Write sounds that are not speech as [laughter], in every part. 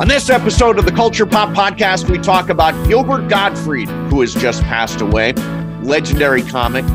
On this episode of the Culture Pop Podcast, we talk about Gilbert Gottfried, who has just passed away, legendary comic.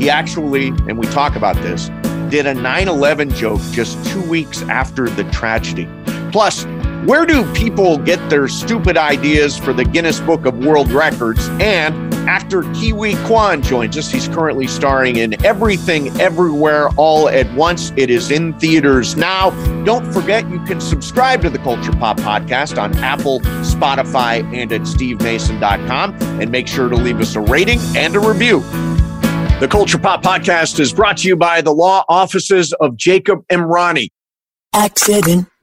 He actually, and we talk about this, did a 9 11 joke just two weeks after the tragedy. Plus, where do people get their stupid ideas for the Guinness Book of World Records? And actor Kiwi Kwan joins us. He's currently starring in Everything Everywhere All at Once. It is in theaters now. Don't forget you can subscribe to the Culture Pop podcast on Apple, Spotify, and at stevemason.com. And make sure to leave us a rating and a review. The Culture Pop podcast is brought to you by the law offices of Jacob Emrani. Accident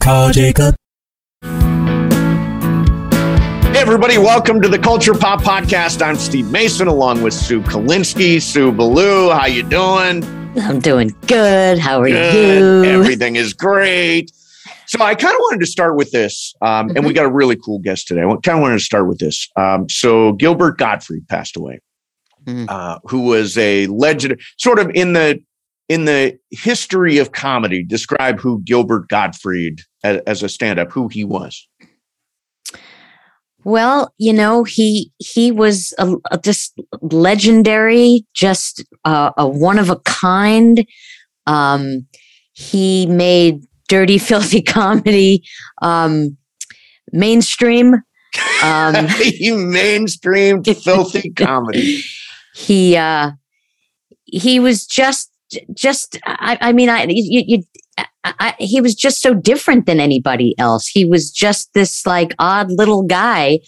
Call Jacob. Hey everybody, welcome to the Culture Pop Podcast. I'm Steve Mason along with Sue Kolinsky. Sue Ballou, how you doing? I'm doing good. How are Good. you? Everything is great. So I kind of wanted to start with this, um, and Mm-hmm. we got a really cool guest today. I kind of wanted to start with this. Um, so Gilbert Gottfried passed away, Mhm. uh, who was a legend, sort of in the in the history of comedy. Describe who Gilbert Gottfried as, as a stand-up, who he was. Well, you know, he he was a, a just legendary, just uh, a one of a kind. Um, he made dirty, [laughs] filthy comedy um, mainstream. Um, [laughs] he mainstreamed [laughs] filthy comedy. he uh, he was just just. I, I mean, I you, you I, I, he was just so different than anybody else. He was just this like odd little guy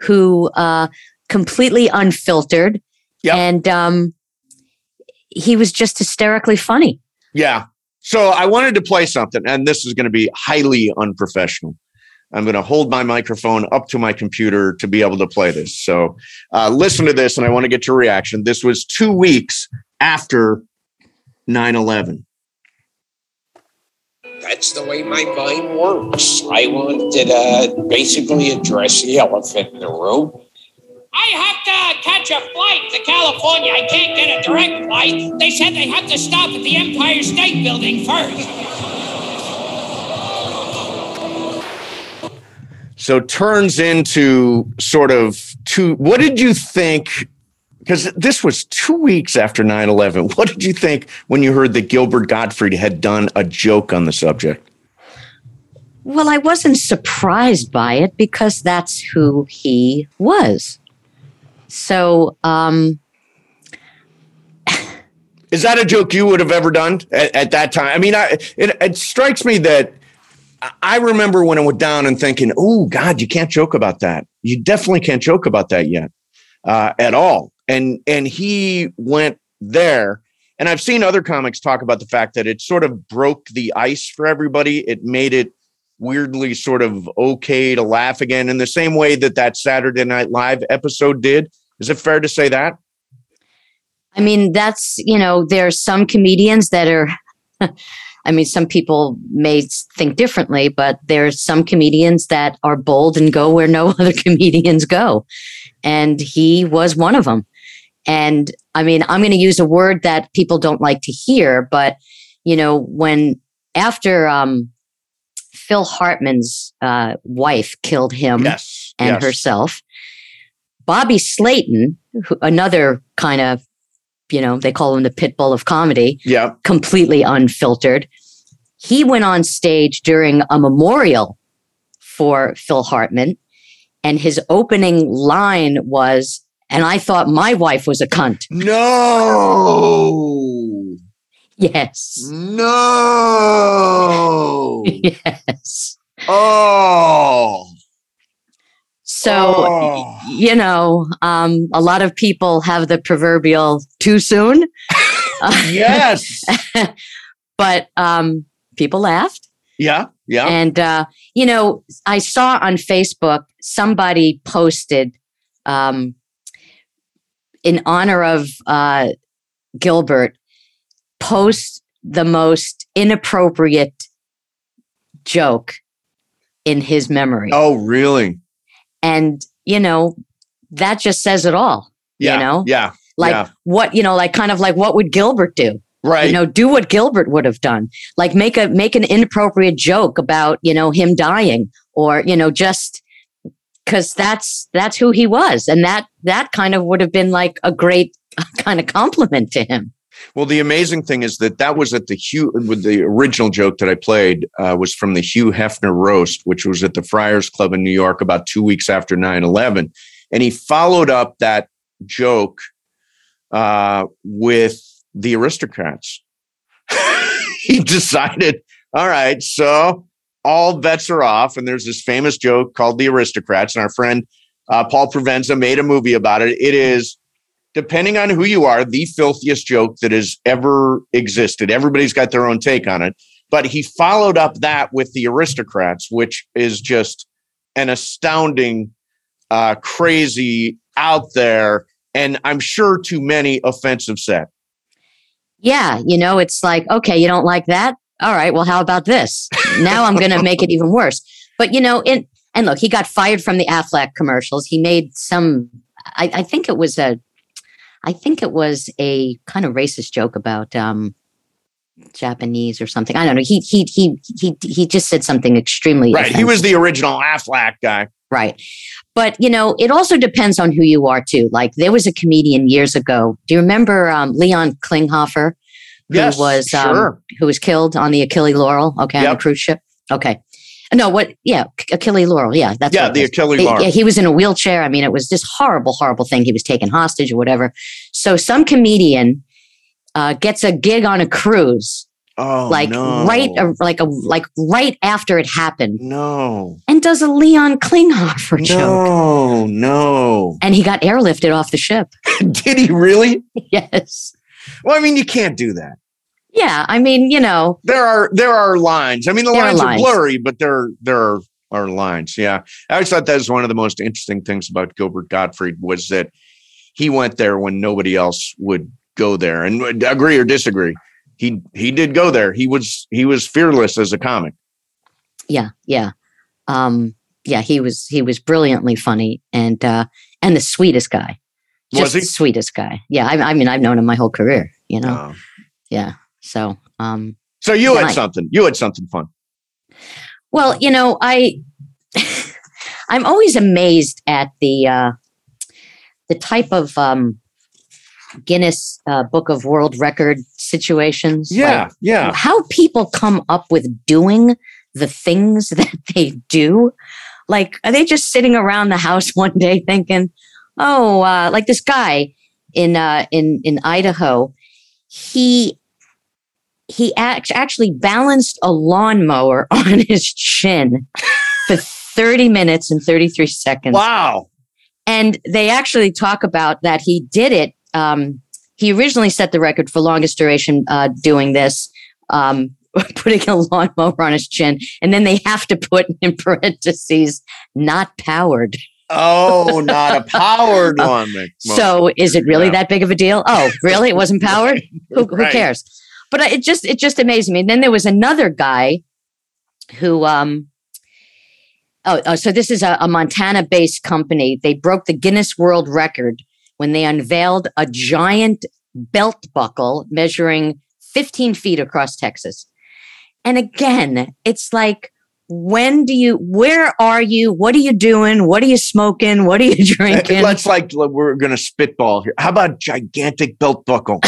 who uh, completely unfiltered, Yep. and um, he was just hysterically funny. Yeah. So I wanted to play something, and this is going to be highly unprofessional. I'm going to hold my microphone up to my computer to be able to play this. So uh, listen to this, and I want to get your reaction. This was two weeks after 9 11. That's the way my mind works. I wanted to uh, basically address the elephant in the room. I have to catch a flight to California. I can't get a direct flight. They said they have to stop at the Empire State Building first. So turns into sort of two. What did you think? Because this was two weeks after 9 11. What did you think when you heard that Gilbert Gottfried had done a joke on the subject? Well, I wasn't surprised by it because that's who he was. So, um, [laughs] Is that a joke you would have ever done at, at that time? I mean, I, it, it strikes me that I- I remember when it went down and thinking, "Oh God, you can't joke about that. You definitely can't joke about that yet uh, at all." And and he went there, and I've seen other comics talk about the fact that it sort of broke the ice for everybody. It made it weirdly sort of okay to laugh again in the same way that that Saturday Night Live episode did. Is it fair to say that? I mean, that's, you know, there are some comedians that are, [laughs] I mean, some people may think differently, but there's some comedians that are bold and go where no [laughs] other comedians go. And he was one of them. And I mean, I'm going to use a word that people don't like to hear, but, you know, when after um, Phil Hartman's uh, wife killed him Yes. and yes. herself. Bobby Slayton, who, another kind of, you know, they call him the pit bull of comedy, Yeah. completely unfiltered. He went on stage during a memorial for Phil Hartman, and his opening line was, and I thought my wife was a cunt. No. Yes. No. [laughs] yes. Oh. So, Oh. you know, um, a lot of people have the proverbial too soon. [laughs] Yes. [laughs] but um, people laughed. Yeah, yeah. And uh, you know, I saw on Facebook somebody posted um, in honor of uh, Gilbert, post the most inappropriate joke in his memory. oh, really? And, you know, that just says it all. Yeah. You know? Yeah. Like yeah. what, you know, like kind of like what would Gilbert do? Right. You know, do what Gilbert would have done. Like make a make an inappropriate joke about, you know, him dying or, you know, just cuz that's that's who he was and that that kind of would have been like a great [laughs] kind of compliment to him. Well, the amazing thing is that that was at the Hugh, with the original joke that I played uh, was from the Hugh Hefner roast, which was at the Friars Club in New York about two weeks after 9 11. And he followed up that joke uh, with the aristocrats. [laughs] he decided, all right, so all bets are off. And there's this famous joke called The Aristocrats. And our friend uh, Paul Provenza made a movie about it. It is depending on who you are, the filthiest joke that has ever existed. Everybody's got their own take on it. But he followed up that with the aristocrats, which is just an astounding, uh, crazy, out there, and I'm sure too many offensive set. Yeah, you know, it's like, okay, you don't like that? All right, well, how about this? Now I'm going to make it [laughs] even worse. But, you know, in, and look, he got fired from the Aflac commercials. He made some, I, I think it was a, I think it was a kind of racist joke about um, Japanese or something. I don't know. He he he he he just said something extremely Right. He was the original Aflac guy. Right. But, you know, it also depends on who you are, too. Like, there was a comedian years ago. Do you remember um, Leon Klinghoffer? Who Yes, was um, sure. who was killed on the Achille Lauro? Okay, on a cruise ship. Okay. No, what? Yeah, Achille Lauro. Yeah, that's yeah, the was. Achilles Lauro. yeah, he was in a wheelchair. I mean, it was this horrible, horrible thing. He was taken hostage or whatever. So some comedian uh, gets a gig on a cruise, oh, like no. right, uh, like a like right after it happened, no. and does a Leon Klinghoffer joke. No, no. And he got airlifted off the ship. [laughs] Did he really? [laughs] yes. Well, I mean, you can't do that. Yeah. I mean, you know, There are there are lines. I mean, the There are lines are, blurry, but there there are, are lines. Yeah, I always thought that was one of the most interesting things about Gilbert Gottfried was that he went there when nobody else would go there. And agree or disagree, he he did go there. He was he was fearless as a comic. yeah, yeah. Um, yeah, he was he was brilliantly funny and uh and the sweetest guy. Just the sweetest guy. Yeah, I, I mean, I've known him my whole career. You know, Uh, yeah. So, um, so you had Right. something. You had something fun. well, you know, I [laughs] I'm always amazed at the uh, the type of um, Guinness uh, Book of World Record situations. like, yeah. how people come up with doing the things [laughs] that they do. Like, are they just sitting around the house [laughs] one day thinking, "Oh, uh, like this guy in uh, in in Idaho, he he act- actually balanced a lawnmower [laughs] on his chin for thirty minutes and thirty three seconds." Wow. And they actually talk about that he did it. Um, he originally set the record for longest duration uh, doing this, um, [laughs] putting a lawnmower on his chin. And then they have to put in parentheses, not powered. Oh, not a powered [laughs] one. Well, so is it really yeah. that big of a deal? Oh, really? It wasn't powered? [laughs] who, who Right. cares? But it just it just amazed me. And then there was another guy who um oh, oh so this is a, a Montana based company. They broke the Guinness World Record when they unveiled a giant belt buckle measuring 15 feet across Texas. And again, it's like when do you where are you what are you doing what are you smoking what are you [laughs] drinking Let's like we're gonna spitball here. How about gigantic belt buckle?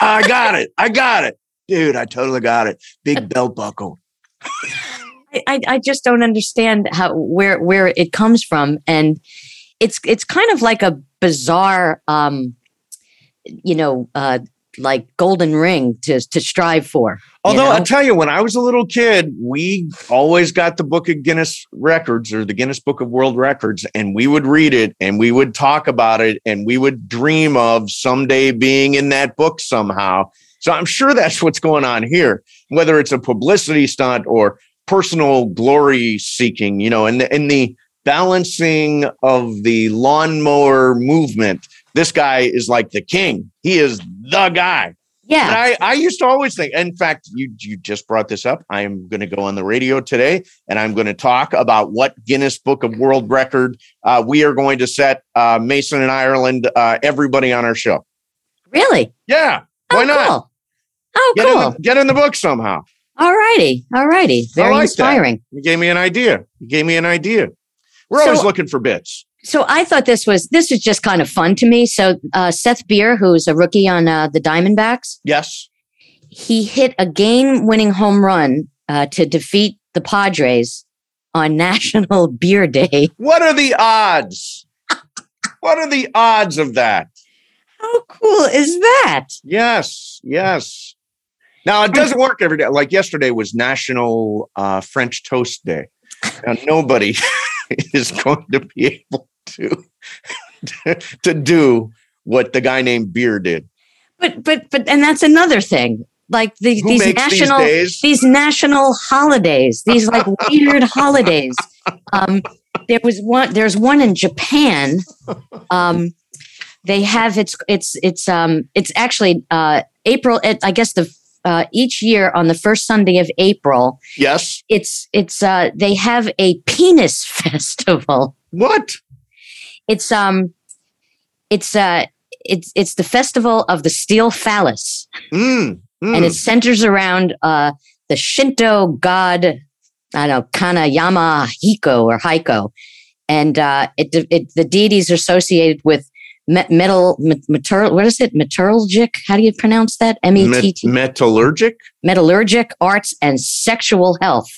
I got it. I got it, dude. I totally got it. Big belt buckle. I- I, I just don't understand how where where it comes from, and it's it's kind of like a bizarre, um, you know, uh, like golden ring to to strive for. you Although know? I'll tell you, when I was a little kid, we always got the Book of Guinness Records or the Guinness Book of World Records, and we would read it and we would talk about it and we would dream of someday being in that book somehow. So I'm sure that's what's going on here, whether it's a publicity stunt or personal glory seeking, you know, and the, and the balancing of the lawnmower movement. This guy is like the king. He is the guy. Yeah. And I, I used to always think, in fact, you you just brought this up. I am going to go on the radio today and I'm going to talk about what Guinness Book of World Record uh, we are going to set uh, Mason and Ireland, uh, everybody on our show. really? Yeah. Oh, Why not? Cool. Oh, Get, cool. in the, get in the book somehow. All righty. All righty. Very like that. inspiring. You gave me an idea. You gave me an idea. We're So- always looking for bits. So I thought this was this was just kind of fun to me. So uh, Seth Beer, who's a rookie on uh, the Diamondbacks, Yes. he hit a game-winning home run uh, to defeat the Padres on [laughs] National Beer Day. What are the odds? what are the odds of that? How cool is that? Yes, yes. Now it doesn't work every day. Like yesterday was National uh, French Toast Day. Now nobody [laughs] is going to be able to [laughs] to do what the guy named Beer did. But but but and that's another thing. Like the, these national these these national holidays, these like [laughs] weird holidays. Um, there was one. There's one in Japan. Um, they have it's it's it's um it's actually uh April. It, I guess the uh, each year on the first Sunday of April, Yes. it's it's uh they have a penis [laughs] festival. What? It's um it's uh it's it's the festival of the steel phallus Mm, mm. and it centers around uh, the Shinto god, I don't know, Kanayama Hiko or Heiko, and uh, it, it the deities are associated with metal, me- metal. What is it? Metallurgic? How do you pronounce that? M e t Met- metallurgic. Metallurgic arts and sexual health.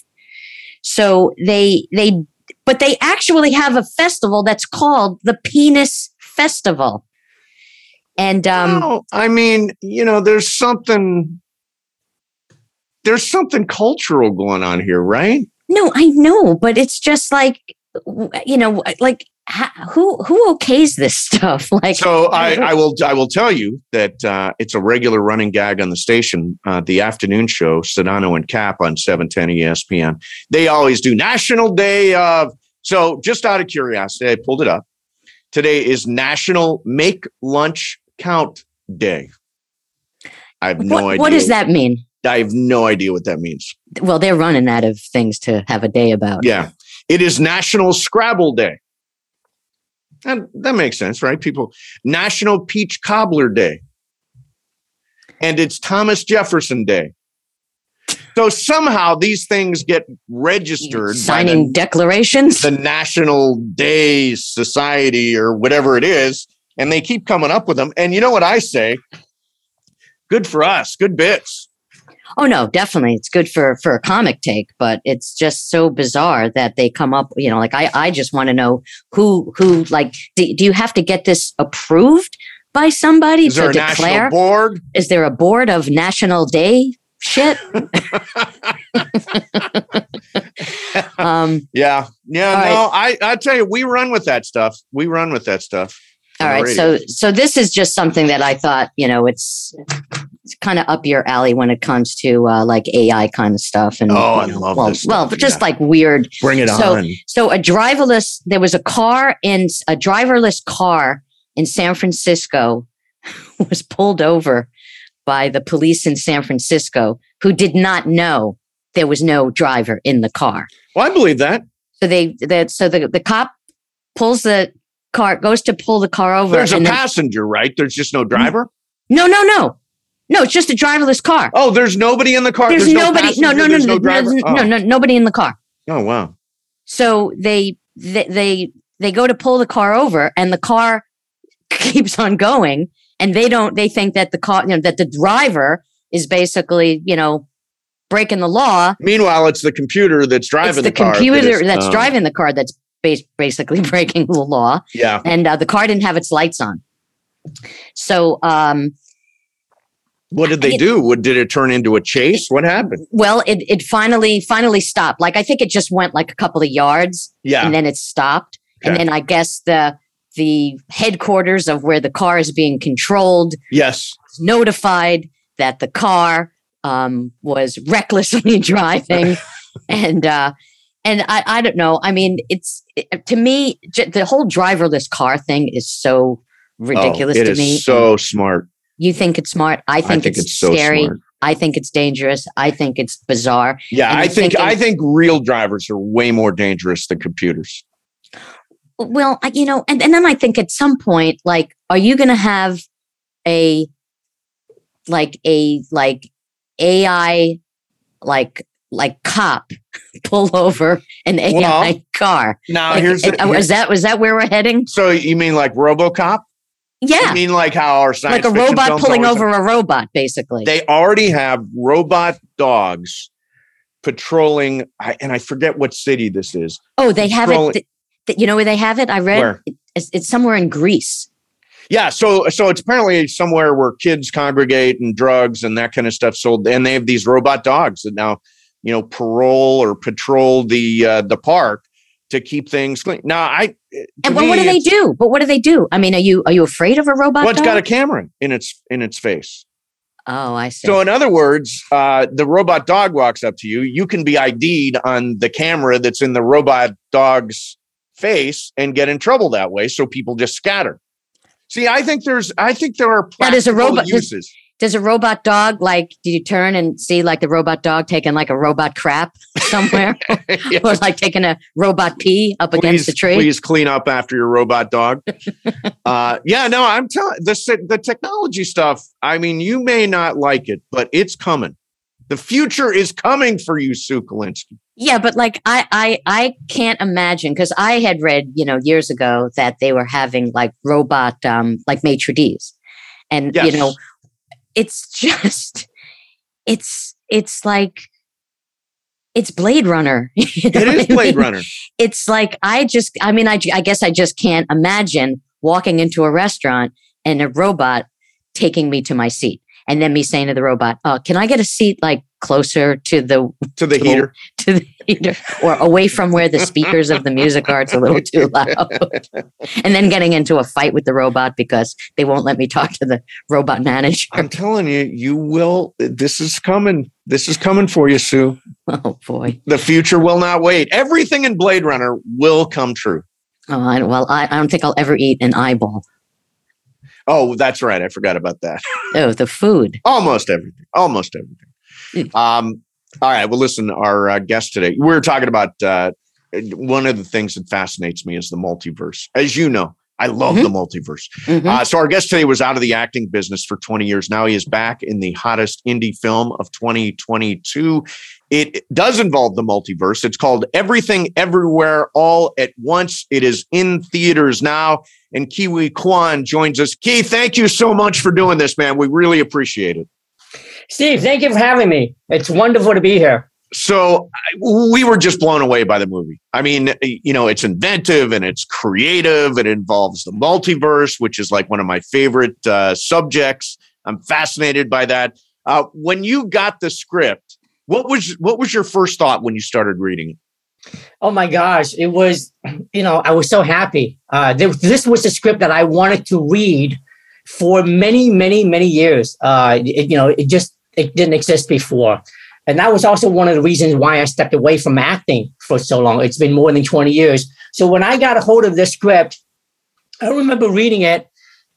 So they they, but they actually have a festival that's called the Penis Festival. And um, Well, I mean, you know, there's something there's something cultural going on here, right? No, I know, but it's just like you know, like ha- who who okays this [laughs] stuff? Like, So I, I will I will tell you that uh, it's a regular running gag on the station, uh, the afternoon show, Sedano and Kap on 710 ESPN. They always do National Day of so just out of curiosity, I pulled it up. Today is National Make Lunch Count Day. I have no what, idea. what does that mean? I have no idea what that means. Well, they're running out of things to have a day about. Yeah. It is National Scrabble Day. And that makes sense, right? People, National Peach Cobbler Day. And it's Thomas Jefferson Day. So somehow these things get registered Signing the, declarations. the National Day Society or whatever it is, and they keep coming up with them. And you know what I say? Good for us. Good bits. Oh no, definitely, it's good for for a comic take, but it's just so bizarre that they come up. You know, like I I just want to know who who like do, do you have to get this approved by somebody Is to declare? national board? Is there a board of National Day shit? [laughs] um. Yeah. Yeah. No, I, I tell you, we run with that stuff. We run with that stuff. All right. So so this is just something that I thought, you know, it's kind of up your alley when it comes to uh, like AI kind of stuff. And Oh, I know, love well, this stuff, well, but just yeah. like weird. bring it so- on. So a driverless, there was a car in a driverless car in San Francisco [laughs] was pulled over by the police in San Francisco who did not know there was no driver in the car. Well, I believe that. So they that so the the cop pulls the car goes to pull the car over There's a then- passenger, right? There's just no driver. No, no, no. No, it's just a driverless car. Oh, there's nobody in the car. there's, nobody. No, no, no, no, no, no, oh. no, no, nobody in the car. Oh, wow. So they, they they they go to pull the car over, and the car [laughs] keeps on going, and they don't. They think that the car, you know, that the driver is basically, you know, breaking the law. Meanwhile, it's the computer that's driving the, the, car. that computer is- that's oh, driving the car that's bas- basically [laughs] breaking the law, Yeah. and uh, the car didn't have its lights on. So, um, What did they it- do? What did it turn into a chase? What happened? well, it it finally finally stopped. Like I think it just went like a couple of yards, Yeah. and then it stopped. And then I guess the the headquarters of where the car is being controlled yes. was notified that the car um, was recklessly [laughs] driving and uh, and I I don't know. I mean, it's it, to me j- the whole driverless car thing is so ridiculous Oh, it to is me. so smart. You think it's smart. I think, think it's, it's so scary. smart. I think it's dangerous. I think it's bizarre. Yeah, And I think thinking- I think real drivers are way more dangerous than computers. Well, you know, and, and then I think at some point, like, are you going to have a like a like AI like like cop [laughs] pull over an AI Well, car? Now Like, here's the, uh, is that was that where we're heading? so you mean like RoboCop? Yeah, I mean like how our science like a robot pulling over a robot, basically. They already have robot dogs patrolling, I, and I forget what city this is. oh, they have it. th- th- you know where they have it? I read? It's, it's somewhere in Greece. Yeah, so so it's apparently somewhere where kids congregate and drugs and that kind of stuff sold, and they have these robot dogs that now, you know, parole or patrol the uh, the park to keep things clean. Now, I And well, what me, do they do? But what do they do? I mean, are you are you afraid of a robot? Well, it's dog? got a camera in its in its face. oh, I see. So, in other words, uh, the robot dog walks up to you. You can be ID'd on the camera that's in the robot dog's face and get in trouble that way. So people just scatter. See, I think there's, I think there are Now, does a robot- uses. Does a robot dog like? Do you turn and see like the robot dog taking like a robot crap somewhere, [laughs] or like taking a robot pee up against please, the tree? please clean up after your robot dog. [laughs] uh, yeah, no, I'm telling the the technology stuff. I mean, you may not like it, but it's coming. The future is coming for you, Sue Kolinsky. Yeah, but like I I I can't imagine because I had read you know years ago that they were having like robot um like maitre d's, and Yes. you know it's [laughs] just it's it's like it's Blade Runner. [laughs] you know It is I Blade mean? Runner. It's like I just I mean I I guess I just can't imagine walking into a restaurant and a robot taking me to my seat and then me saying to the robot, "Oh, can I get a seat like closer to the To the Cool. heater. To the heater or away from where the speakers of the music are. It's a little too loud. [laughs] and then getting into a fight with the robot because they won't let me talk to the robot manager. I'm telling you, you will. This is coming. This is coming for you, Sue. Oh boy. The future will not wait. Everything in Blade Runner will come true. Oh, I, well, I, I don't think I'll ever eat an eyeball. Oh, that's right. I forgot about that. Oh, the food. Almost everything. Almost everything. Um, all right. Well, listen, our uh, guest today, we are talking about uh, one of the things that fascinates me is the multiverse. As you know, I love Mhm. the multiverse. Mhm. Uh, so our guest today was out of the acting business for 20 years. Now he is back in the hottest indie film of 2022. It does involve the multiverse. It's called Everything Everywhere All at Once. It is in theaters now. And Ke Huy Quan joins us. Ke, thank you so much for doing this, man. We really appreciate it. Steve, thank you for having me. It's wonderful to be here. So we were just blown away by the movie. I mean, you know, it's inventive and it's creative. It involves the multiverse, which is like one of my favorite uh, subjects. I'm fascinated by that. Uh, when you got the script, what was what was your first thought when you started reading it? Oh my gosh, it was, you know, I was so happy. Uh, this, this was the script that I wanted to read for many, many, many years. Uh, it, you know, it just it didn't exist before, and that was also one of the reasons why I stepped away from acting for so long. It's been more than twenty years. So when I got a hold of this script, I remember reading it,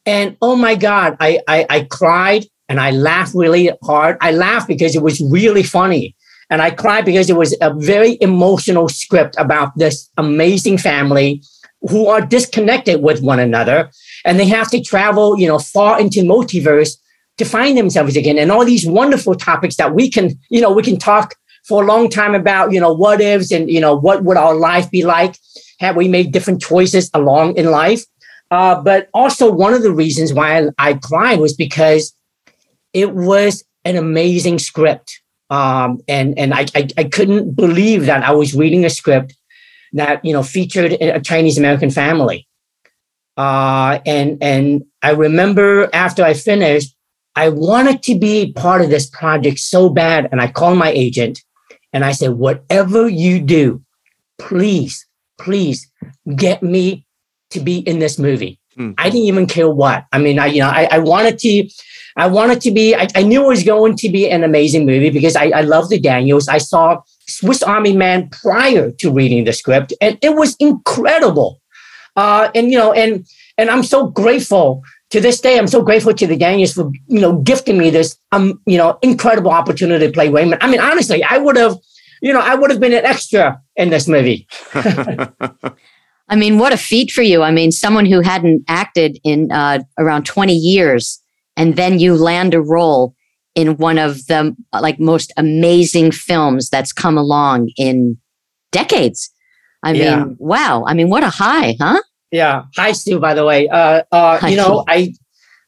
and oh my god, I I, I cried and I laughed really hard. I laughed because it was really funny. And I cried because it was a very emotional script about this amazing family who are disconnected with one another. And they have to travel, you know, far into multiverse to find themselves again. And all these wonderful topics that we can, you know, we can talk for a long time about, you know, what ifs and, you know, what would our life be like had we made different choices along in life. Uh, but also one of the reasons why I, I cried was because it was an amazing script um, and and I, I I couldn't believe that I was reading a script that you know featured a Chinese American family. Uh, and and I remember after I finished, I wanted to be part of this project so bad, and I called my agent and I said, "Whatever you do, please, please get me to be in this movie." Hmm. I didn't even care what. I mean, I you know I, I wanted to. I wanted to be, I, I knew it was going to be an amazing movie because I, I love the Daniels. I saw Swiss Army man prior to reading the script, and it was incredible. Uh, and you know, and and I'm so grateful to this day. I'm so grateful to the Daniels for you know gifting me this um you know incredible opportunity to play Raymond. I mean, honestly, I would have, you know, I would have been an extra in this movie. [laughs] I mean, what a feat for you. I mean, someone who hadn't acted in uh, around 20 years, and then you land a role in one of the like most amazing films that's come along in decades. I Yeah. mean, wow. I mean, what a high, huh? Yeah. Hi, Stu, by the way. Uh, uh, Hi, you know, I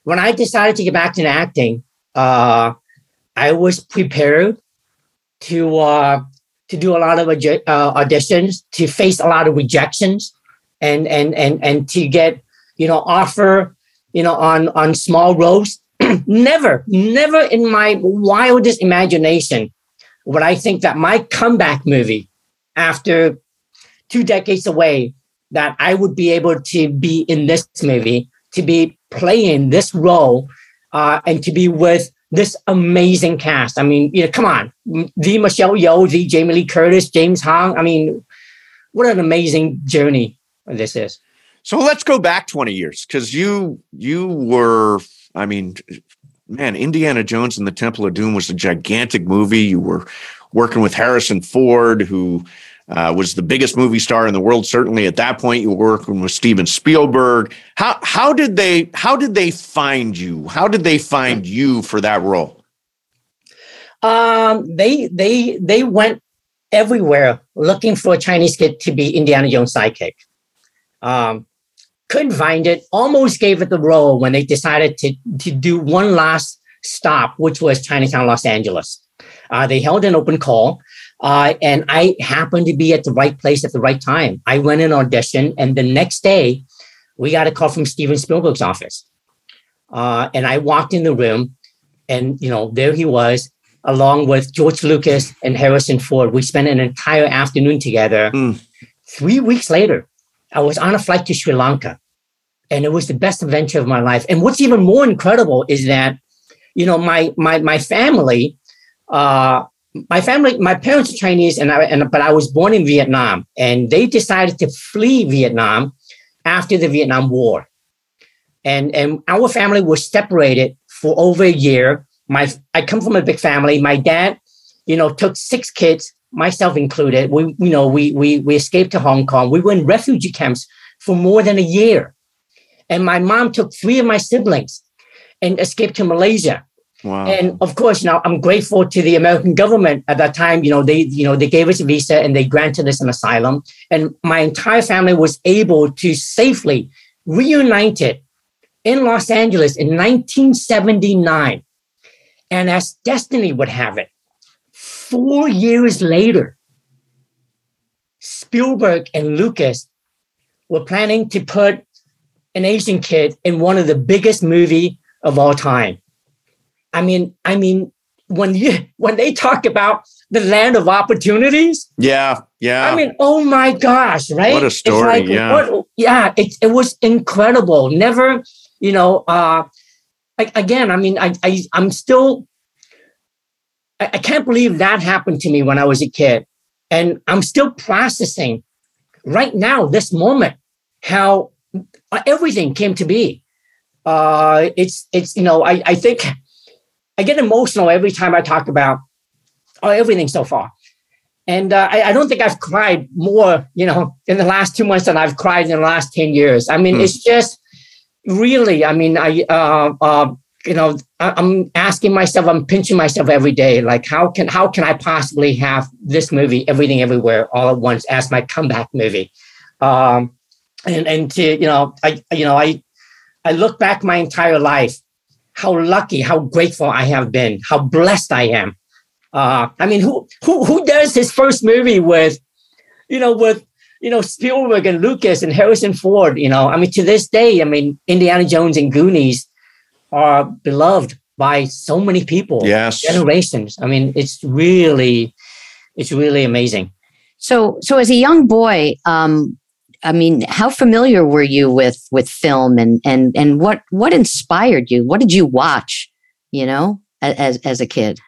when I decided to get back into acting, uh, I was prepared to uh, to do a lot of uh, auditions, to face a lot of rejections, and and and and to get you know offer you know on on small roles. [clears throat] never, never in my wildest imagination would I think that my comeback movie after two decades away that I would be able to be in this movie, to be playing this role, uh, and to be with this amazing cast. I mean, you know, come on, the Michelle Yeoh, the Jamie Lee Curtis, James Hong. I mean, what an amazing journey this is. So let's go back 20 years because you you were, I mean, man, Indiana Jones and the Temple of Doom was a gigantic movie. You were working with Harrison Ford, who uh, was the biggest movie star in the world. Certainly at that point, you were working with Steven Spielberg. How how did they how did they find you? How did they find you for that role? Um, they they they went everywhere looking for a Chinese kid to be Indiana Jones sidekick. Um, couldn't find it. Almost gave it the role when they decided to to do one last stop, which was Chinatown, Los Angeles. Uh, they held an open call, uh, and I happened to be at the right place at the right time. I went in audition, and the next day, we got a call from Steven Spielberg's office, uh, and I walked in the room, and you know there he was along with George Lucas and Harrison Ford. We spent an entire afternoon together. Mm. Three weeks later, I was on a flight to Sri Lanka, and it was the best adventure of my life. And what's even more incredible is that, you know, my my my family, uh, my family, my parents are Chinese, and I and but I was born in Vietnam, and they decided to flee Vietnam after the Vietnam War, and and our family was separated for over a year my I come from a big family. My dad, you know, took six kids, myself included. We, you know, we we we escaped to Hong Kong. We were in refugee camps for more than a year, and my mom took three of my siblings and escaped to Malaysia. Wow. And of course, now I'm grateful to the American government at that time. You know, they you know they gave us a visa and they granted us an asylum, and my entire family was able to safely reunited in Los Angeles in 1979. And as destiny would have it, four years later, Spielberg and Lucas were planning to put an Asian kid in one of the biggest movie of all time. I mean, I mean, when you [laughs] when they talk about the land of opportunities, yeah, yeah. I mean, oh my gosh, right? What a story, yeah. what- yeah, it, it was incredible. Never, you know, uh, I, again, I mean, I, I, I'm still, I, I can't believe that happened to me when I was a kid. And I'm still processing right now, this moment, how everything came to be. Uh, it's, it's, you know, I, I think I get emotional every time I talk about oh, everything so far. And uh, I, I don't think I've cried more, you know, in the last two months than I've cried in the last 10 years. I mean, Hmm. it's just really, I mean, I, uh, uh, you know, I, I'm asking myself, I'm pinching myself every day. Like, how can, how can I possibly have this movie, Everything Everywhere, all at once as my comeback movie? Um, and, and to, you know, I, you know, I, I look back my entire life, how lucky, how grateful I have been, how blessed I am. Uh, I mean, who who who does his first movie with, you know, with you know Spielberg and Lucas and Harrison Ford? You know, I mean, to this day, I mean, Indiana Jones and Goonies are beloved by so many people, yes. generations. I mean, it's really, it's really amazing. So, so as a young boy, um, I mean, how familiar were you with with film and and and what what inspired you? What did you watch? You know, as as a kid.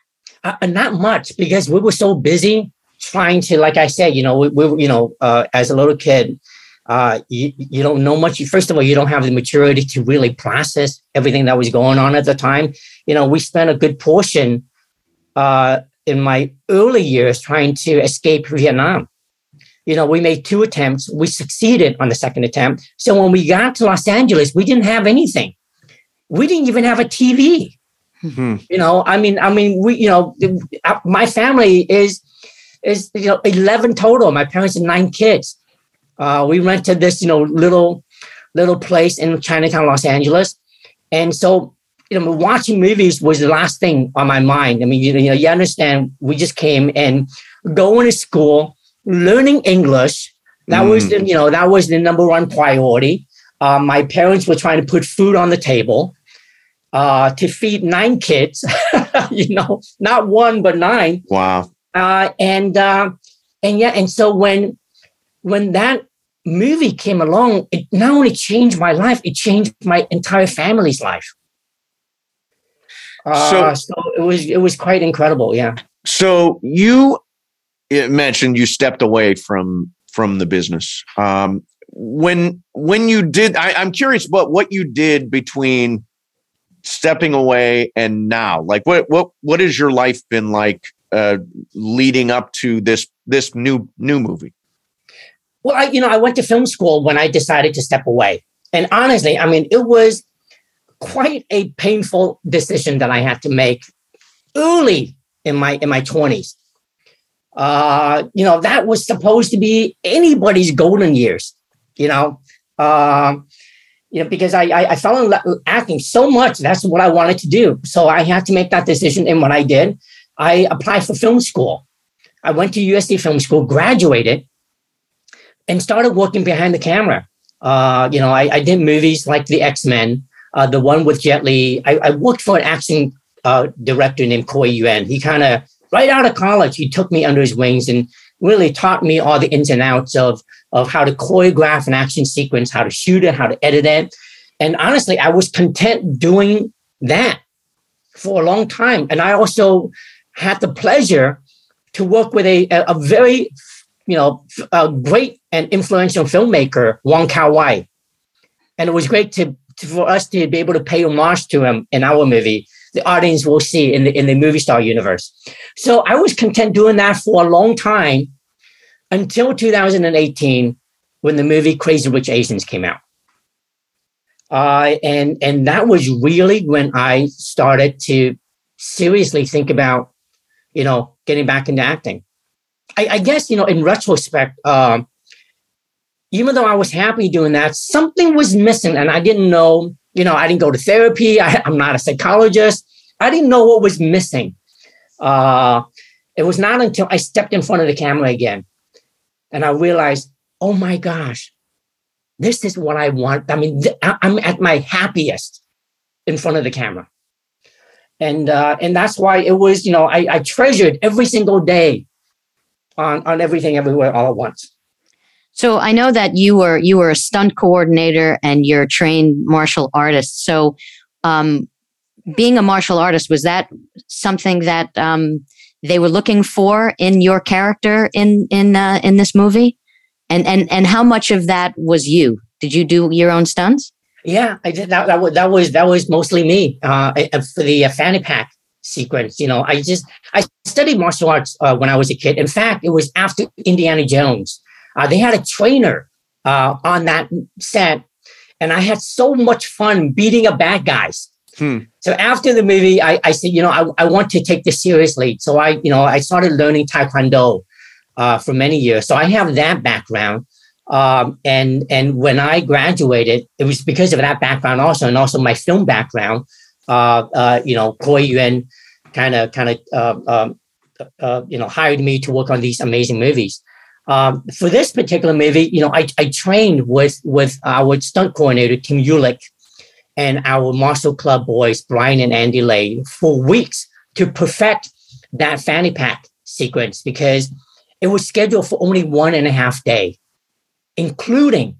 Uh, uh, not much because we were so busy trying to, like I said, you know, we, we you know, uh, as a little kid, uh, you, you don't know much. First of all, you don't have the maturity to really process everything that was going on at the time. You know, we spent a good portion uh, in my early years trying to escape Vietnam. You know, we made two attempts. We succeeded on the second attempt. So when we got to Los Angeles, we didn't have anything. We didn't even have a TV. Mm-hmm. You know, I mean, I mean, we, you know, uh, my family is is you know eleven total. My parents had nine kids. Uh, we rented this, you know, little little place in Chinatown, Los Angeles, and so you know, watching movies was the last thing on my mind. I mean, you, you know, you understand. We just came and going to school, learning English. That mm. was the, you know, that was the number one priority. Uh, my parents were trying to put food on the table uh, to feed nine kids. [laughs] you know, not one but nine. Wow. Uh, and uh, and yeah, and so when when that movie came along, it not only changed my life, it changed my entire family's life. Uh, so, so it was it was quite incredible. Yeah. So you mentioned you stepped away from from the business. Um, when when you did, I, I'm curious about what you did between stepping away and now. Like what what what has your life been like uh, leading up to this this new new movie? Well, I you know I went to film school when I decided to step away, and honestly, I mean it was quite a painful decision that I had to make early in my in my twenties. Uh, you know, that was supposed to be anybody's golden years. You know, uh, you know, because I, I I fell in love acting so much. That's what I wanted to do. So I had to make that decision, and what I did, I applied for film school. I went to USC Film School, graduated, and started working behind the camera. Uh, you know, I, I did movies like The X Men uh, the one with Jet Li. I, I worked for an action uh, director named Corey Yuen. He kind of, right out of college, he took me under his wings and really taught me all the ins and outs of, of how to choreograph an action sequence, how to shoot it, how to edit it. And honestly, I was content doing that for a long time. And I also had the pleasure to work with a, a, very, you know, a great and influential filmmaker, Wong Kar Wai. And it was great to for us to be able to pay homage to him in our movie, the audience will see in the in the movie star universe. So I was content doing that for a long time until 2018 when the movie Crazy Rich Asians came out. Uh, and and that was really when I started to seriously think about, you know, getting back into acting. I, I guess you know, in retrospect, um, even though I was happy doing that, something was missing. And I didn't know, you know, I didn't go to therapy. I, am not a psychologist. I didn't know what was missing. Uh, it was not until I stepped in front of the camera again and I realized, oh my gosh, this is what I want. I mean, th- I'm at my happiest in front of the camera. And uh, and that's why it was, you know, I, I treasured every single day on, on everything everywhere all at once. So I know that you were you were a stunt coordinator and you're a trained martial artist. So um, being a martial artist was that something that um, they were looking for in your character in in uh, in this movie? And and and how much of that was you? Did you do your own stunts? Yeah, I did. That, that, was, that was that was mostly me uh, for the uh, fanny pack sequence. You know, I just I studied martial arts uh, when I was a kid. In fact, it was after Indiana Jones uh, they had a trainer uh, on that set, and I had so much fun beating up bad guys. Hmm. So after the movie, I, I said, you know, I, I want to take this seriously. So I, you know, I started learning Taekwondo uh, for many years. So I have that background. Um, and and when I graduated, it was because of that background also, and also my film background. Uh, uh, you know, Corey Yuen kind of kind of uh, um, uh, you know hired me to work on these amazing movies. Um, for this particular movie, you know, I, I trained with with our stunt coordinator Tim Eulich and our Martial Club boys Brian and Andy Le for weeks to perfect that fanny pack sequence because it was scheduled for only one and a half day, including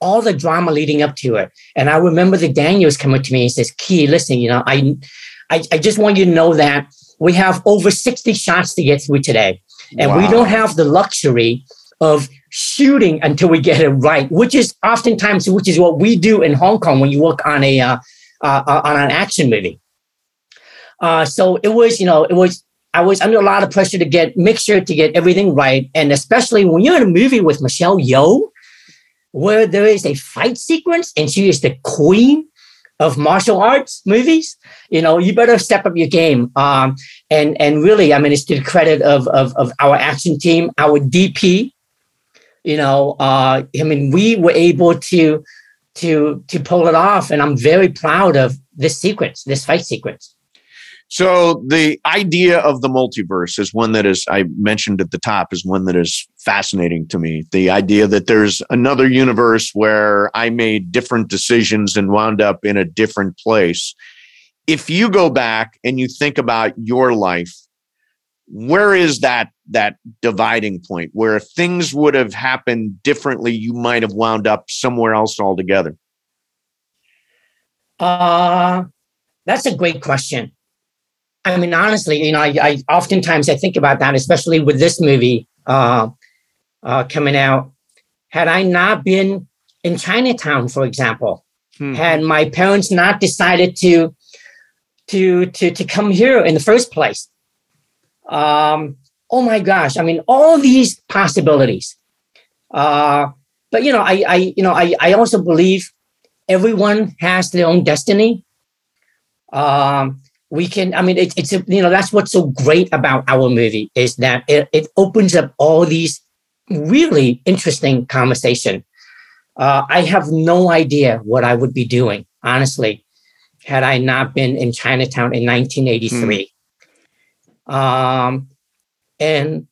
all the drama leading up to it. And I remember the Daniels coming to me and says, "Ke, listen, you know, I, I, I just want you to know that we have over 60 shots to get through today. And we don't have the luxury of shooting until we get it right, which is oftentimes which is what we do in Hong Kong when you work on a uh, uh, uh, on an action movie. Uh, so it was, you know, it was I was under a lot of pressure to get make sure to get everything right, and especially when you're in a movie with Michelle Yeoh, where there is a fight sequence and she is the queen of martial arts movies. You know, you better step up your game. Um, and and really, I mean, it's to the credit of of, of our action team, our DP. You know, uh, I mean, we were able to to to pull it off, and I'm very proud of this sequence, this fight sequence. So the idea of the multiverse is one that is I mentioned at the top is one that is fascinating to me. The idea that there's another universe where I made different decisions and wound up in a different place. If you go back and you think about your life, where is that that dividing point where things would have happened differently, you might have wound up somewhere else altogether? Uh, that's a great question. I mean, honestly, you know, I, I oftentimes I think about that, especially with this movie uh, uh, coming out. Had I not been in Chinatown, for example, Hmm. had my parents not decided to to to to come here in the first place, um, oh my gosh! I mean, all these possibilities. Uh, but you know, I I you know I I also believe everyone has their own destiny. Um, we can, I mean, it, it's, a, you know, that's what's so great about our movie is that it, it opens up all these really interesting conversation. Uh, I have no idea what I would be doing, honestly, had I not been in Chinatown in 1983. Um, and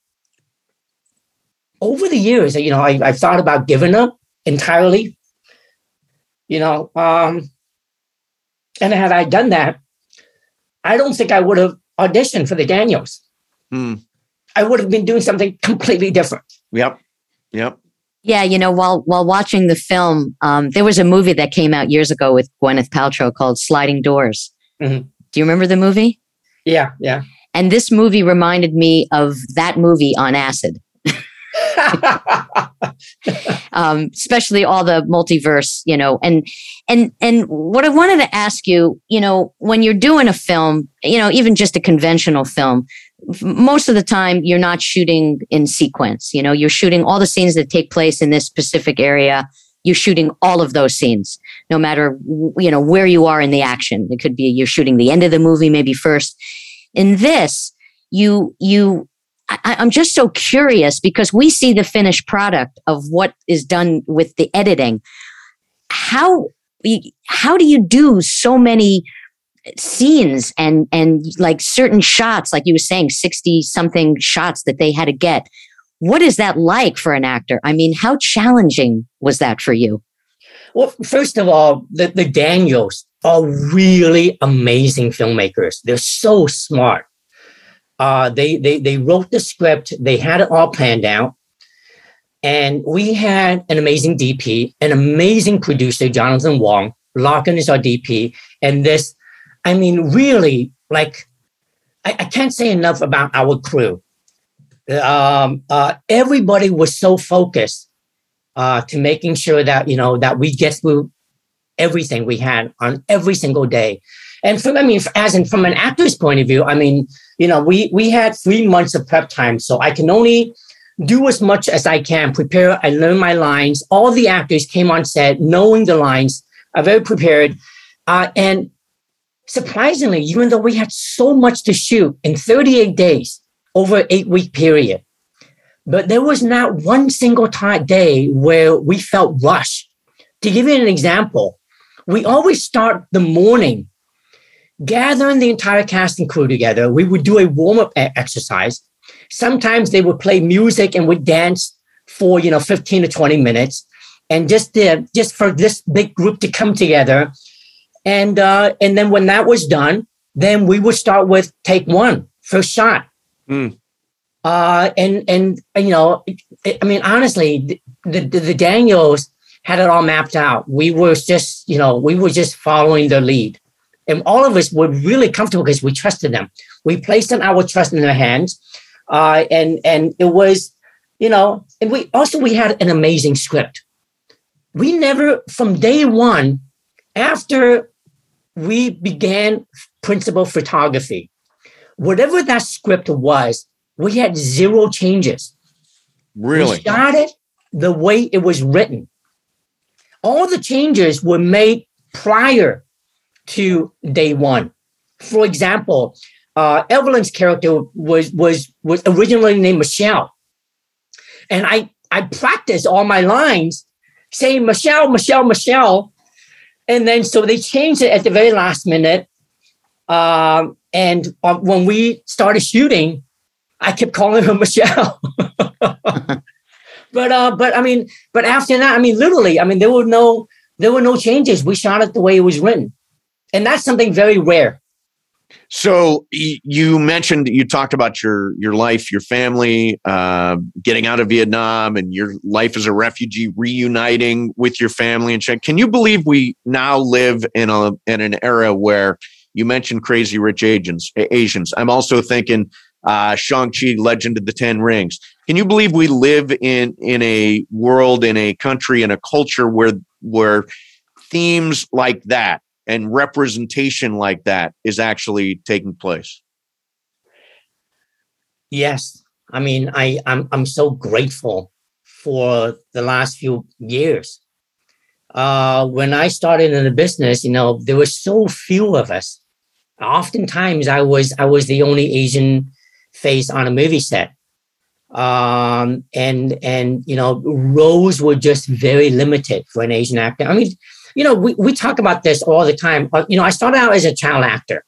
over the years, you know, I, I've thought about giving up entirely you know um and had i done that i don't think i would have auditioned for the daniels Hmm. i would have been doing something completely different Yep. Yep. Yeah, you know, while while watching the film, um, there was a movie that came out years ago with Gwyneth Paltrow called Sliding Doors. Mhm. Do you remember the movie? yeah yeah And this movie reminded me of that movie on acid, [laughs] um, especially all the multiverse, you know. And and and what I wanted to ask you, you know, when you're doing a film, you know, even just a conventional film, most of the time you're not shooting in sequence. You know, you're shooting all the scenes that take place in this specific area. You're shooting all of those scenes, no matter you know where you are in the action. It could be you're shooting the end of the movie, maybe first. In this, you you I, I'm just so curious because we see the finished product of what is done with the editing. How how do you do so many scenes and and like certain shots, like you were saying, sixty something shots that they had to get? What is that like for an actor? I mean, how challenging was that for you? well first of all the, the daniels are really amazing filmmakers they're so smart uh, they, they they wrote the script. They had it all planned out. And we had an amazing dp an amazing producer jonathan Wang larkin is our dp and this i mean really like i, I can't say enough about our crew. Um, uh, everybody was so focused uh, to making sure that you know that we get through everything we had on every single day. And from I mean, as in from an actor's point of view, I mean, you know, we we had three months of prep time, so I can only do as much as I can, prepare and learn my lines. All the actors came on set knowing the lines, are very prepared, uh, and surprisingly, even though we had so much to shoot in 38 days over eight week period, but there was not one single time day where we felt rushed. To give you an example, we always start the morning gathering the entire cast and crew together. We would do a warm up exercise. Sometimes they would play music and would dance for you know 15 to 20 minutes, and just uh, just for this big group to come together. And uh, and then when that was done, then we would start with take one, first shot. Hmm. Uh, and and you know, I mean, honestly, the, the the Daniels had it all mapped out. We were just, you know, we were just following their lead. And all of us were really comfortable because we trusted them. We placed our trust in their hands. uh, and and it was, you know, and we also we had an amazing script. We never from day one, after we began principal photography, whatever that script was, we had zero changes. Really? We it the way it was written. All the changes were made prior to day one. For example, uh, Evelyn's character was was was originally named Michelle, and I I practiced all my lines saying Michelle, Michelle, Michelle, and then so they changed it at the very last minute. Um, and uh, when we started shooting, I kept calling her [laughs] Michelle. but uh, but I mean, but after that, I mean, literally, I mean, there were no there were no changes. We shot it the way it was written, and that's something very rare. So you mentioned you talked about your your life, your family, uh, getting out of Vietnam, and your life as a refugee, reuniting with your family and shit. Can you believe we now live in a in an era where you mentioned Crazy Rich Asians? Asians. I'm also thinking uh, Shang Chi, Legend of the Ten Rings. Can you believe we live in in a world, in a country, in a culture where where themes like that and representation like that is actually taking place? Yes, I mean, I I'm I'm so grateful for the last few years. Uh, when I started in the business, you know, there were so few of us. Oftentimes, I was I was the only Asian face on a movie set, um, and and you know, roles were just very limited for an Asian actor. I mean, you know, we, we talk about this all the time. Uh, you know, I started out as a child actor.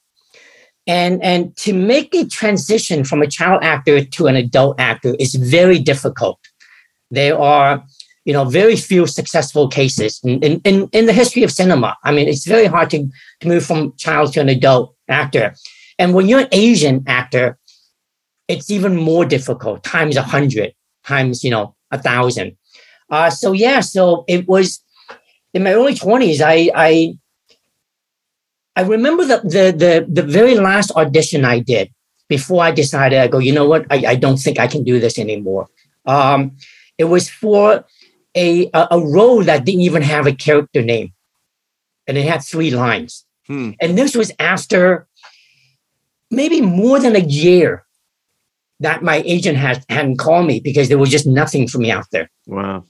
And, and to make a transition from a child actor to an adult actor is very difficult. There are, you know, very few successful cases in, in, in, in the history of cinema. I mean, it's very hard to, to move from child to an adult actor. And when you're an Asian actor, it's even more difficult, times a hundred, times, you know, a thousand. Uh, so yeah, so it was in my early 20s, I I I remember the the the, the very last audition I did before I decided I go, you know what, I, I don't think I can do this anymore. Um, it was for a, a, a role that didn't even have a character name. And it had three lines. Hmm. And this was after maybe more than a year that my agent had hadn't called me because there was just nothing for me out there Wow.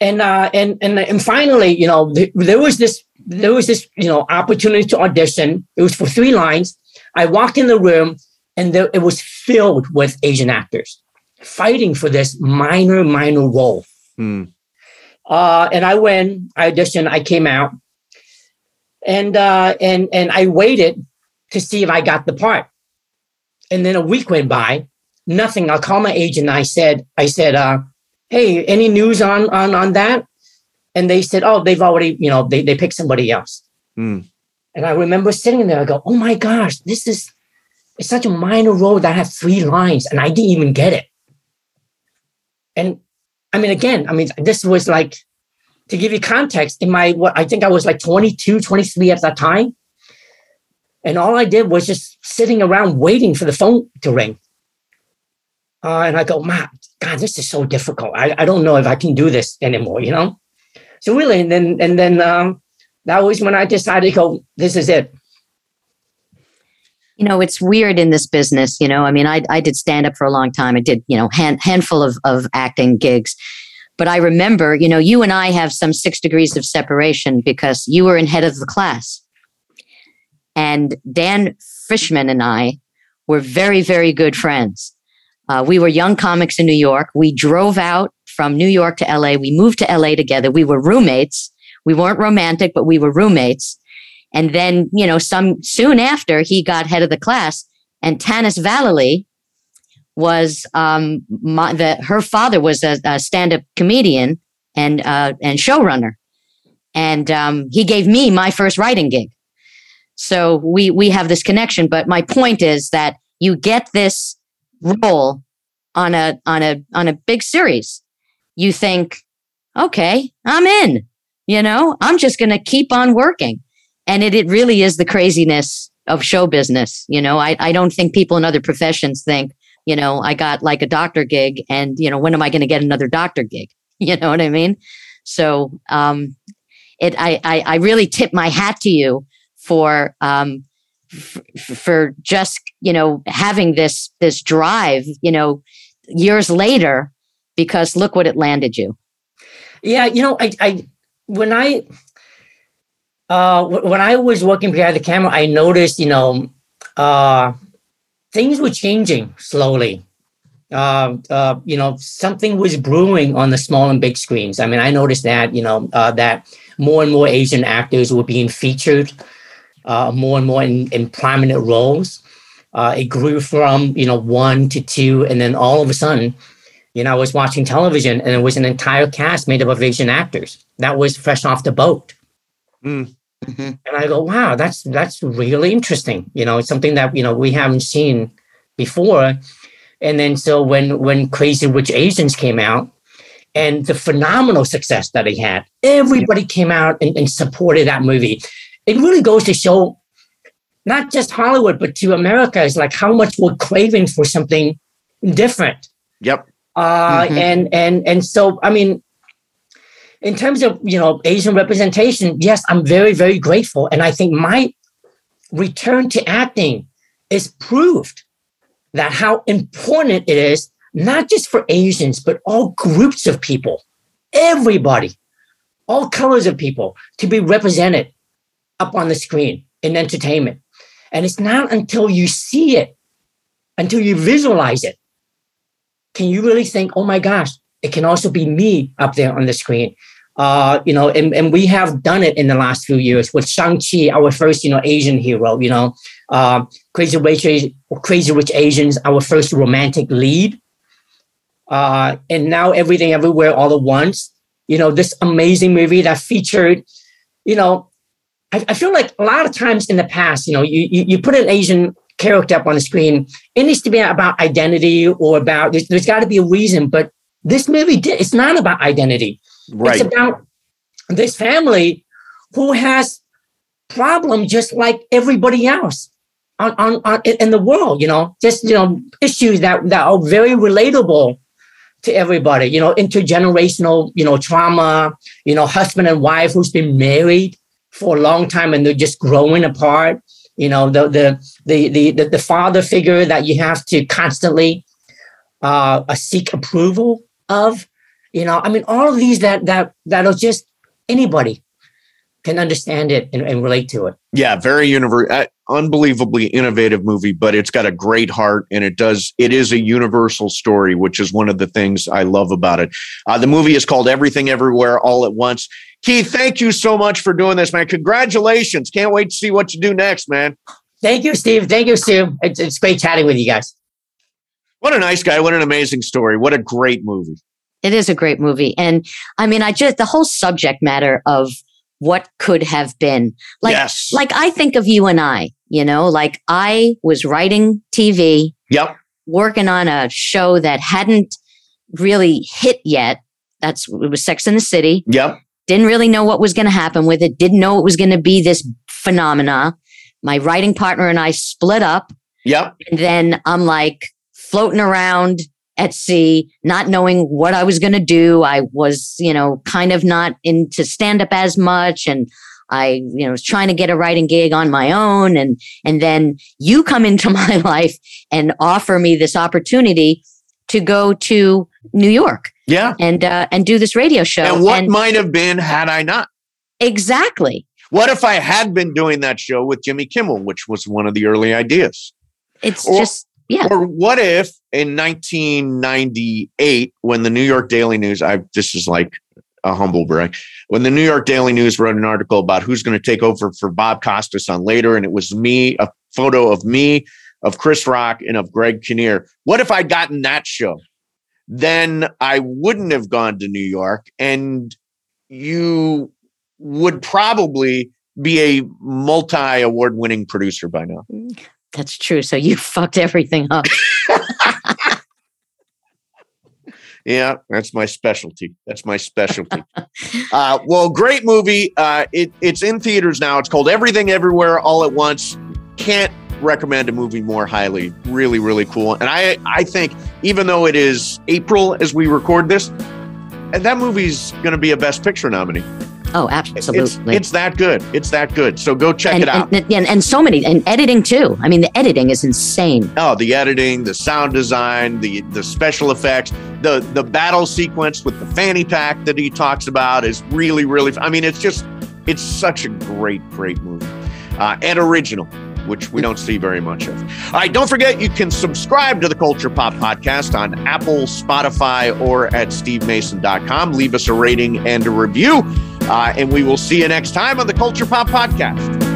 And uh, and and and finally, you know, th- there was this there was this you know opportunity to audition. It was for three lines. I walked in the room, and there, it was filled with Asian actors fighting for this minor minor role. Hmm. Uh, and I went. I auditioned. I came out, and uh, and and I waited to see if I got the part. And then a week went by, nothing. I called my agent. I said, I said, uh, hey, any news on on on that? And they said, oh, they've already, you know, they they picked somebody else. Hmm. And I remember sitting there. I go, oh my gosh, this is it's such a minor role that has three lines, and I didn't even get it. And I mean, again, I mean, this was like to give you context. In my what I think I was like 22, 23 at that time. And all I did was just sitting around waiting for the phone to ring. Uh, and I go, Matt, God, this is so difficult. I, I don't know if I can do this anymore, you know? So really, and then and then um, that was when I decided to go, this is it. you know it's weird in this business you know i mean i, I did stand up for a long time i did you know hand, handful of, of acting gigs but i remember you know you and i have some six degrees of separation because you were in head of the class and Dan Frischman and i were very very good friends uh, we were young comics in new york. We drove out from new york to la we moved to la together. We were roommates. We weren't romantic but we were roommates. And then, you know, some soon after he got head of the class, and Tannis Vallely was um my, the her father was a, a stand-up comedian and uh and showrunner. And um he gave me my first writing gig. So we we have this connection, but my point is that you get this role on a on a on a big series. You think, okay, I'm in. You know, I'm just going to keep on working and it, it really is the craziness of show business you know I, I don't think people in other professions think You know, I got like a doctor gig, and you know, when am I going to get another doctor gig? [laughs] You know what I mean? So, um, it I, I I really tip my hat to you for um for just you know having this this drive. You know, years later, because look what it landed you. Yeah, you know, I, I when I uh when I was working behind the camera, I noticed, you know, uh things were changing slowly. Uh, uh, you know, something was brewing on the small and big screens. I mean, I noticed that, you know, uh, that more and more Asian actors were being featured uh, more and more in, in prominent roles. Uh, it grew from, you know, one to two, and then all of a sudden, you know, I was watching television and it was an entire cast made up of Asian actors that was fresh off the boat. Mhm. And I go, wow, that's that's really interesting. You know, it's something that you know we haven't seen before. And then so when when Crazy Rich Asians came out, and the phenomenal success that it had, everybody came out and, and supported that movie. It really goes to show not just Hollywood, but to America is like how much we're craving for something different Yep. uh, Mhm. and and and so I mean, in terms of you know Asian representation, yes, I'm very very grateful, and I think my return to acting is proved that how important it is not just for Asians but all groups of people, everybody, all colors of people to be represented up on the screen in entertainment, and it's not until you see it, until you visualize it can you really think, oh my gosh, it can also be me up there on the screen? Uh, you know, and, and we have done it in the last few years with Shang-Chi, our first, you know, Asian hero, you know, uh, Crazy Rich, Crazy Rich Asians, our first romantic lead. Uh, and now Everything Everywhere All at Once, you know, this amazing movie that featured, you know, I, I feel like a lot of times in the past, you know, you, you, you put an Asian character up on the screen, it needs to be about identity or about, there's, there's got to be a reason, but this movie did, it's not about identity. Right. It's about this family who has problem just like everybody else on, on, on in the world, you know, just, you know, issues that, that are very relatable to everybody, you know, intergenerational, you know, trauma, you know, husband and wife who's been married for a long time and they're just growing apart. You know, the the the the the, the father figure that you have to constantly uh, uh, seek approval of. You know, I mean, all of these that that that are just anybody can understand it and, and relate to it. Yeah, very univer- uh, unbelievably innovative movie, but it's got a great heart and it does it is a universal story, which is one of the things I love about it. Uh, the movie is called Everything Everywhere All at Once. Ke, thank you so much for doing this, man. Congratulations. Can't wait to see what you do next, man. Thank you, Steve. Thank you, Sue. It's, it's great chatting with you guys. What a nice guy. What an amazing story. What a great movie. It is a great movie. And I mean, I just, the whole subject matter of what could have been like, yes. like I think of you and I, you know, like I was writing TV, yep. working on a show that hadn't really hit yet. That's, it was Sex in the City. Yep. Didn't really know what was going to happen with it. Didn't know it was going to be this phenomena. My writing partner and I split up. Yep. And then I'm like floating around at sea, not knowing what I was going to do. I was, you know, kind of not into stand up as much. And I, you know, was trying to get a writing gig on my own. And, and then you come into [laughs] my life and offer me this opportunity to go to New York Yeah. and, uh, and do this radio show. And what might have been had I not? exactly. What if I had been doing that show with Jimmy Kimmel, which was one of the early ideas? It's Or- just, yeah. Or what if in 1998, when the New York Daily News, I this is like a humble brag, when the New York Daily News wrote an article about who's going to take over for Bob Costas on later, and it was me, a photo of me, of Chris Rock, and of Greg Kinnear. What if I'd gotten that show? Then I wouldn't have gone to New York, and you would probably be a multi award winning producer by now. Mm. That's true. So you [laughs] fucked everything up. [laughs] Yeah, that's my specialty. That's my specialty. [laughs] uh, well, great movie. Uh, it, it's in theaters now. It's called Everything Everywhere All at Once. Can't recommend a movie more highly. Really, really cool. And I, I think even though it is April as we record this, and that movie's going to be a Best Picture nominee. Oh, It's, absolutely. it's that good. It's that good. So go check and, it out. And, and, and so many, and editing too. I mean, the editing is insane. Oh, the editing, the sound design, the the special effects, the the battle sequence with the fanny pack that he talks about is really, really. I mean, it's just it's such a great, great movie uh, and original, which we don't see very much of. All right, don't forget you can subscribe to the Culture Pop podcast on Apple, Spotify, or at stevemason.com. Leave us a rating and a review, uh, and we will see you next time on the Culture Pop podcast.